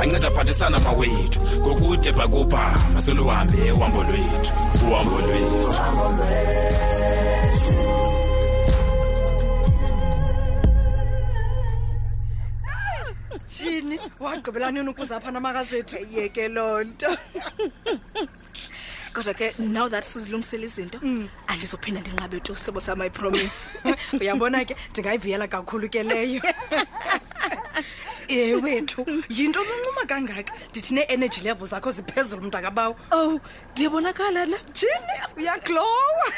anceda aphathisana mawethu ngokude bhakubha masiluhambe uhambo lwethu uhambo lwethu shini wagqibela nini ukuze apha namakazethu yeke loo nto kodwa ke now that sizilungisela izinto mm. andizophinda ndinqabe tu sihlobo sam i promise uyabona ke ndingayivuyela kakhulu ke leyo ewethu eh, yinto ononcuma kangaka ndithi nee-energy level zakho ziphezulu mntakabawo ow oh, ndiyabonakala na jini uyaglowa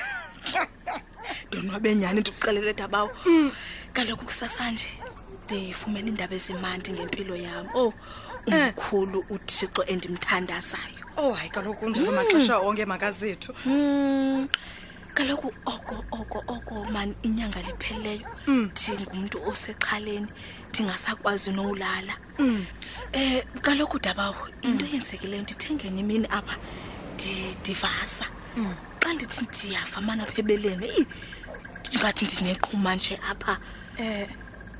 ndonwabe nyhani ndikuxelele dabawo mm. kaloku kusasa nje ndiyifumene iindaba ezimandi ngempilo yam o oh, umkhulu uthixo endimthandazayo o oh, hayi kaloku unjalo mm. maxesha onke makazethu mm. kaloku oko oko oko mani inyanga liphelileyo ndingumntu osexhaleni ndingasakwazi nowulala um kaloku dabawo into eyenzekileyo ndithengeni imini apha ndi- ndivasa xa ndithi ndiyava mani apha ebeleni eyi ndingathi ndineqhuma nje apha um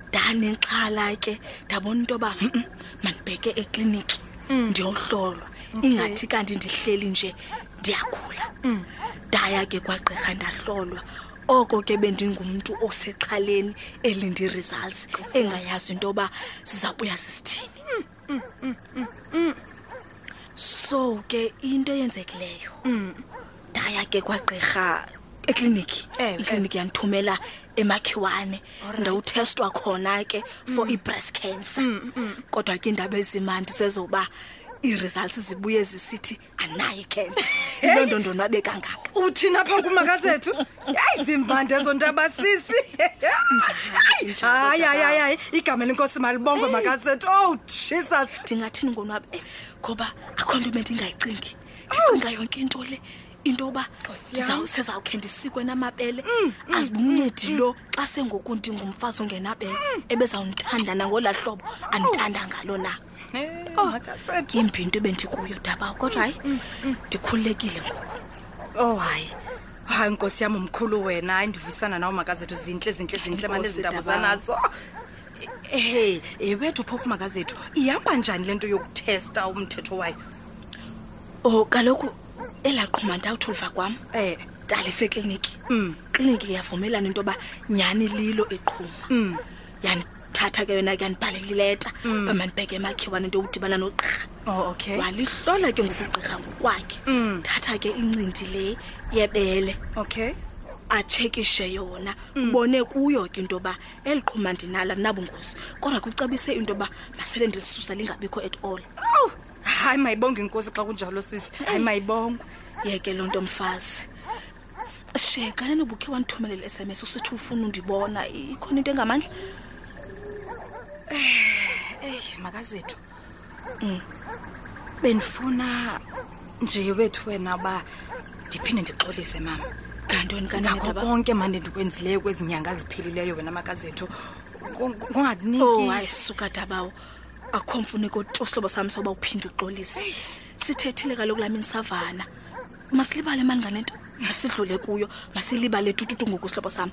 ndanexhala ke ndabona into yoba "Mm-mm, mandibheke ekliniki ndiyohlolwa ingathi kanti ndihleli nje ndiyagula ndaya ke kwagqirha ndahlolwa oko ke bendingumntu osexhaleni elinde ii-results engayazi into yoba sizabuya sisithini mm, mm, mm, so ke into eyenzekileyo ndaya ke kwagqirha ekliniki ikliniki yandithumela emakhiwane ndawuthestwa khona ke for i-breast cancer kodwa ke indaba ezimandi zezoba ii-results zibuye zisithi anayi kensi yiloo nto ndonwabe kangaka uthini apha kumakazethu eyi zimbande ezo ntabasisi hayi hayi hayi hayi igama lenkosi malibongwe makazethu ow jesus ndingathini ngonwabe Eh, ngoba akho nto bendingayicingi ndicinga yonke into le into yoba ndizawu- sezawukhe ndisikwe namabele azibuncedi lo xa sengoku ndingumfazi ongenabele ebezawundithanda nangola hlobo andithanda ngalo na Oh, imbi into ebendikuyo dabawo kodwa hayi mm, mm. ndikhululekile ngoku oh hayi hayi nkosi yam umkhulu wena hayi ndivisana nawo makazethu zintle zintle zintle mane zindaba zanazo hey ewethu phofu makazethu ihamba njani le nto yokuthesta umthetho wayo o oh, kaloku elaqhuma ndawuthulva kwam um dala isekliniki mm. kliniki iyavumelana into yoba nyhani lilo iqhuma mm. yandithatha ke yona ke yandibhalela ileta mm. uba mandibheke emakhiwane into yokudibana nogqirha oh, okay walihlola ke ngokugqirha ngokwakhe mm. thatha ke incindi le yebele okay atshekishe yona mm. ubone kuyo ke into yoba eli qhuma ndinalo andinabungozi kodwa kucebise into yoba masele ndilisusa lingabikho at all oh, hayi mayibonge inkosi xa kunjalo sisi hayi mayibongwe yeke loo nto mfazi sheka nena ubukhe wandithumelela i-sms usithi ufuna undibona ikhona into engamandla eyi eh, makazethu mm. bendifuna nje wethu wena uba ndiphinde ndixolise mama kantoni kanakho konke mani ndikwenzileyo kwezi nyanga ziphelileyo wena makazethu kungakuniki oh, hayi suka dabawo akho mfuneko tosihlobo sami soba uphinde uxolise sithethile kaloku laa mini savana masilibale mani ngale nto masidlule kuyo masilibale tututu ngoku sihlobo sam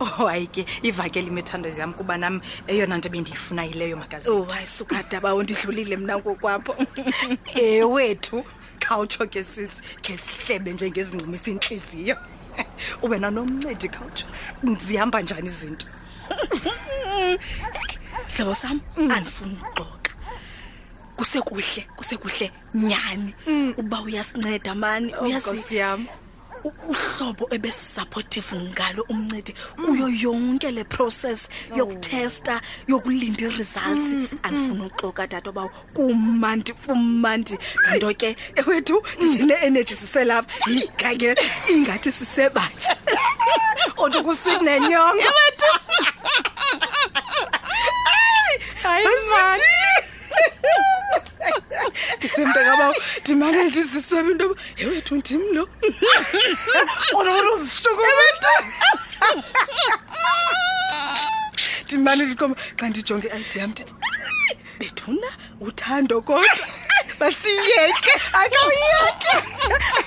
oh hayi ke ivakele imithando yam kuba nam eyona nto bendiyifuna yileyo magazini oh hayi sukadaba undidlulile mna ngokwapho ewethu khawutsho ke sisi khe sihlebe njengezingcumisa intliziyo wena nomncedi khawutsho zihamba njani izinto sihlobo sam andifuni uxoka kusekuhle kusekuhle nyhani mm. uba uyasinceda mani oh, uyasiyam uhlobo ebesisupportive ngalo umncedi mm. kuyo yonke le process oh. yokutesta yokulinda iresults mm, andifuna uxoka tata bawo kumandi kumandi nto ke ewethu ndine energy siselapha yikake ingathi sisebatsha othi kusweet nenyongo ewethu hayi mani ndisemntakabawo ndimane ndizisweba into yoba yewethu ndim lo onoona uzihlukumenta ndimane ndiqoma xa ndijonge i-id yam ndithi "Ai, bethuna uthando kodwa basiyeke akawuyeke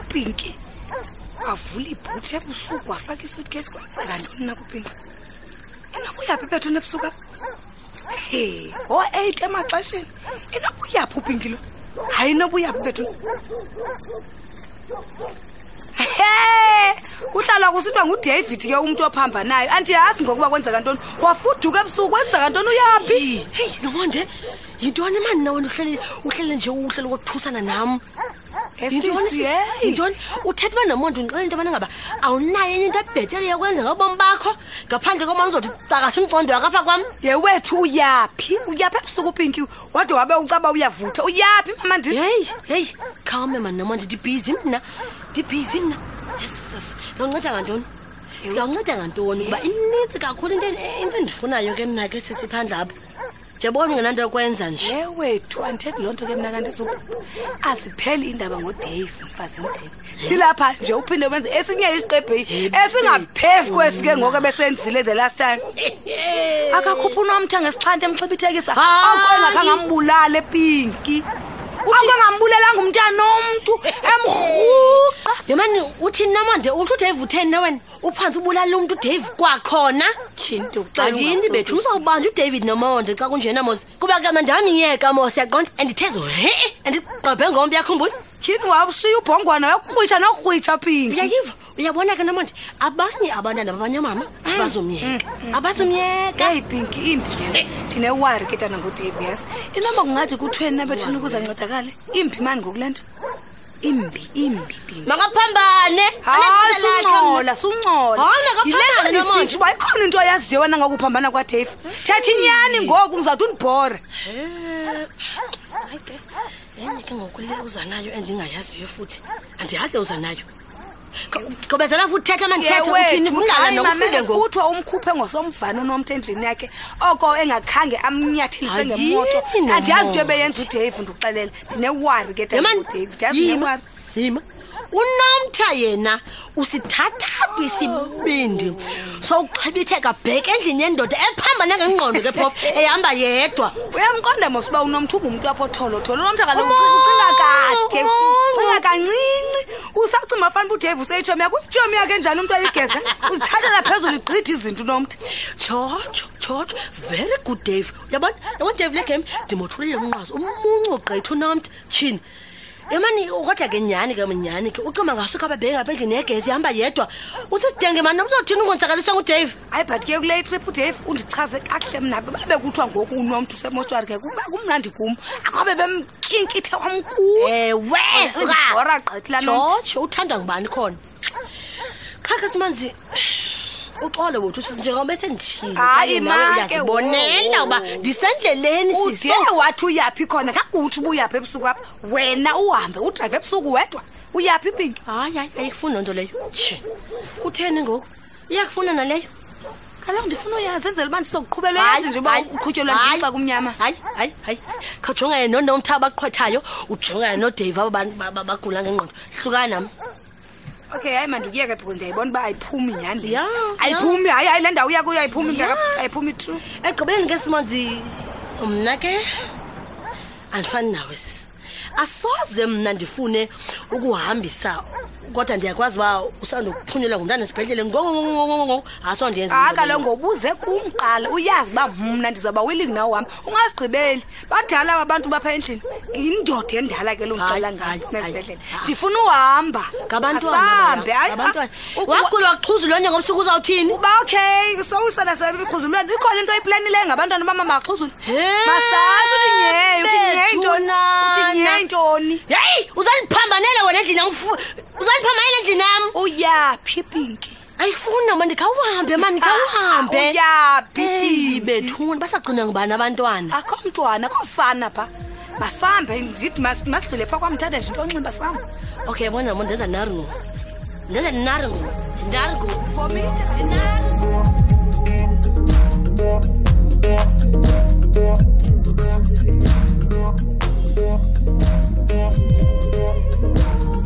upinki wavula ibhuthi ebusuku wafaka isuitcase kwenzeka ntoni na kupinki inokuyaphi bethu nebusuku he ngo-eight emaxesheni inokuyaphi upinki lo hayi inokuyaphi bethu he kuhlalwa kusithiwa ngudavid ke umntu ophambanayo andiyazi ngokuba kwenzeka ntoni wafuduka ebusuku kwenzeka ntoni uyaphi heyi nomonde yintoni mani nawe uhlele uhlele nje uhlele kothusana nam yintoni sisi? yintoni uthetha uba namonto ndixela into yobana ngaba awunayo enye into ebhetele yokwenza ngobomi bakho ngaphandle komana uzothi ucakasa umcondo wakho apha kwam ye wethu uyaphi uyaphi ebusuku upinki wade wabe ucaba uyavutha uyaphi mama ndini heyi heyi khawume mani namonto ndibhizi mna ndibhizi mna yesus ndawunceda ngantoni ndawunceda ngantoni kuba inintsi kakhulu into into endifunayo ke mna ke sisiphandla apha ndiyabona ungenanto yokwenza nje ye wethu andithethi loo nto ke mna kanti suba azipheli iindaba ngodave mfazindini silapha nje uphinde wenze esinye isiqebheyi esingaphezu kwesi ke ngoku ebesenzile the last time akakhupha unomtha ngesixhanti emxhibithekisa oko engakhange ambulale pinki uthi angambulelanga umntana omntu emrhuqa yomani uthini namande uthi uthi evutheni naweni uphantsi ubulala umntu udave kwakhona tshintokini bethu uzawubanja udavid nomonde xa kunjena mos kuba kama ndamyeka mos yaqonda anditheze he andiqabhe ngombe yakhumbula tyhini wabushiya ubhongwana wayokrwitsha nokrwitsha phinki uyayiva uyabona ke nomonde abanye abantwana babanye omama mm. abazomyeka mm. Mm. abazomyeka eyi phinki imbi le eh. ndinewari ke tana ngodavi yas inoba kungathi kuthiweni nabethini ukuzancedakale imbi mani ngokule nto imbi imbi pinki makaphambane hayi suncola suncola hayi makaphambane ndisitsho uba ikhona into oyaziyo wena ngokuphambana kwadave thetha inyani ngoku ndizawuthi undibhore enye ke ngoku le uza nayo endingayaziyo futhi andihadle uza nayo gqobezela futhi thetha mandithethe uthini kulala nokufile ngoku kuthiwa umkhuphe ngosomvana unomntu endlini yakhe oko engakhange amnyathilise ngemoto andiyazi into ebeyenza udave ndikuxelela newari ke Yemani, david yazi yima, newari yima unomtha yena usithathaphi isibindi sowuxhebitheka bheke endlini yendoda ephambana ngengqondo ke phofu ehamba yedwa uyamqonda mos uba unomtha ungumntu apho tholotholo unomtha kaloku Umongo, ucinga kade umongo. ucinga kancinci usacima fanele uba udave useyitshomi yakho uyitshomi yakhe njani umntu ayigeze uzithathela phezulu igqitha izinto unomtha tshotsho tshotsho very good dave yabona yabona dave le game ndimothulile umnqwazi umuncu gqitha unomntu tyhini emani kodwa ke nyhani ke mnyhani ke ucima ngaso kaba bheke ngapha endlini yegezi ihamba yedwa usisidenge mani nomzothini ungonzakaliswa ngudave hayi but ke kule trip udave undichaze kakuhle mna babe kuthiwa ngoku unomntu usemoshwari ke kuba kumnandi kum akwabe bemkinkithe wamkuewe eh, gqithilanotsho uthandwa ngubani khona qhaka simanzi uxolo wethu sisi njengoba besendishile Hayi, ma, ke, uyazibonela wo. uba ndisendleleni sisi ude wathi uyaphi khona kakuthi uba uyaphi ebusuku apha wena uhambe udrayive ebusuku wedwa uyaphi ipinki hayi hayi ayikufuni loo nto leyo tshe kutheni ngoku iyakufuna naleyo kaloku ndifuna uyazi enzela uba ndisokuqhubela uyazi nje uba uqhutyelwa ndixa kumnyama hayi hayi hayi khawujongane nonto umthaba baqhwethayo ujongane nodave aba bantu ba- ba- bagula ngengqondo hlukani nam okay hayi mandikuyeke because ndiyayibona uba ayiphumi nyhani le Ya, ayiphumi hayi hayi le ndawo uya kuyo ayiphumi mntaka ayiphumi true ekugqibeleni ke simanzi mna ke andifani nawe sisi asoze mna ndifune ukuhambisa kodwa ndiyakwazi uba usandokuphunyelwa ngumntana esibhedlele ngongongongongongo aso ndiyenza hayi kaloku ngobuze kum qala uyazi uba mna ndizawuba willing nawo wam ungazigqibeli badala abantu bapha endlini yindoda endala ke lo ndixela ngayo nesibhedlele ndifuna uhamba ngabantuanahambe wagula wakuchuza ulonye ngobusuku uzawuthini uba okay so usana sebebichuza ulonye ikhona into oyiplanileyo ngabantwana bama machuza masasho uthi nyeyi uthi nyeyi ntoni uthi nyeyi ntoni yeyi uzandiphambanele wena endlini yam uzandiphambanele endlini yam uyaphi ipinki ayifuni nama ndikhawuhambe ma ndikhawuhambe Ah, uyaphi Hey, bethuni basagcina ngubani abantwana akho mntwana akho sana pha masambe ndithi mas- masigcile pha kwamthatha nje into onxiba sam okay yabona mo ndenza naringo ndenza naringo naringo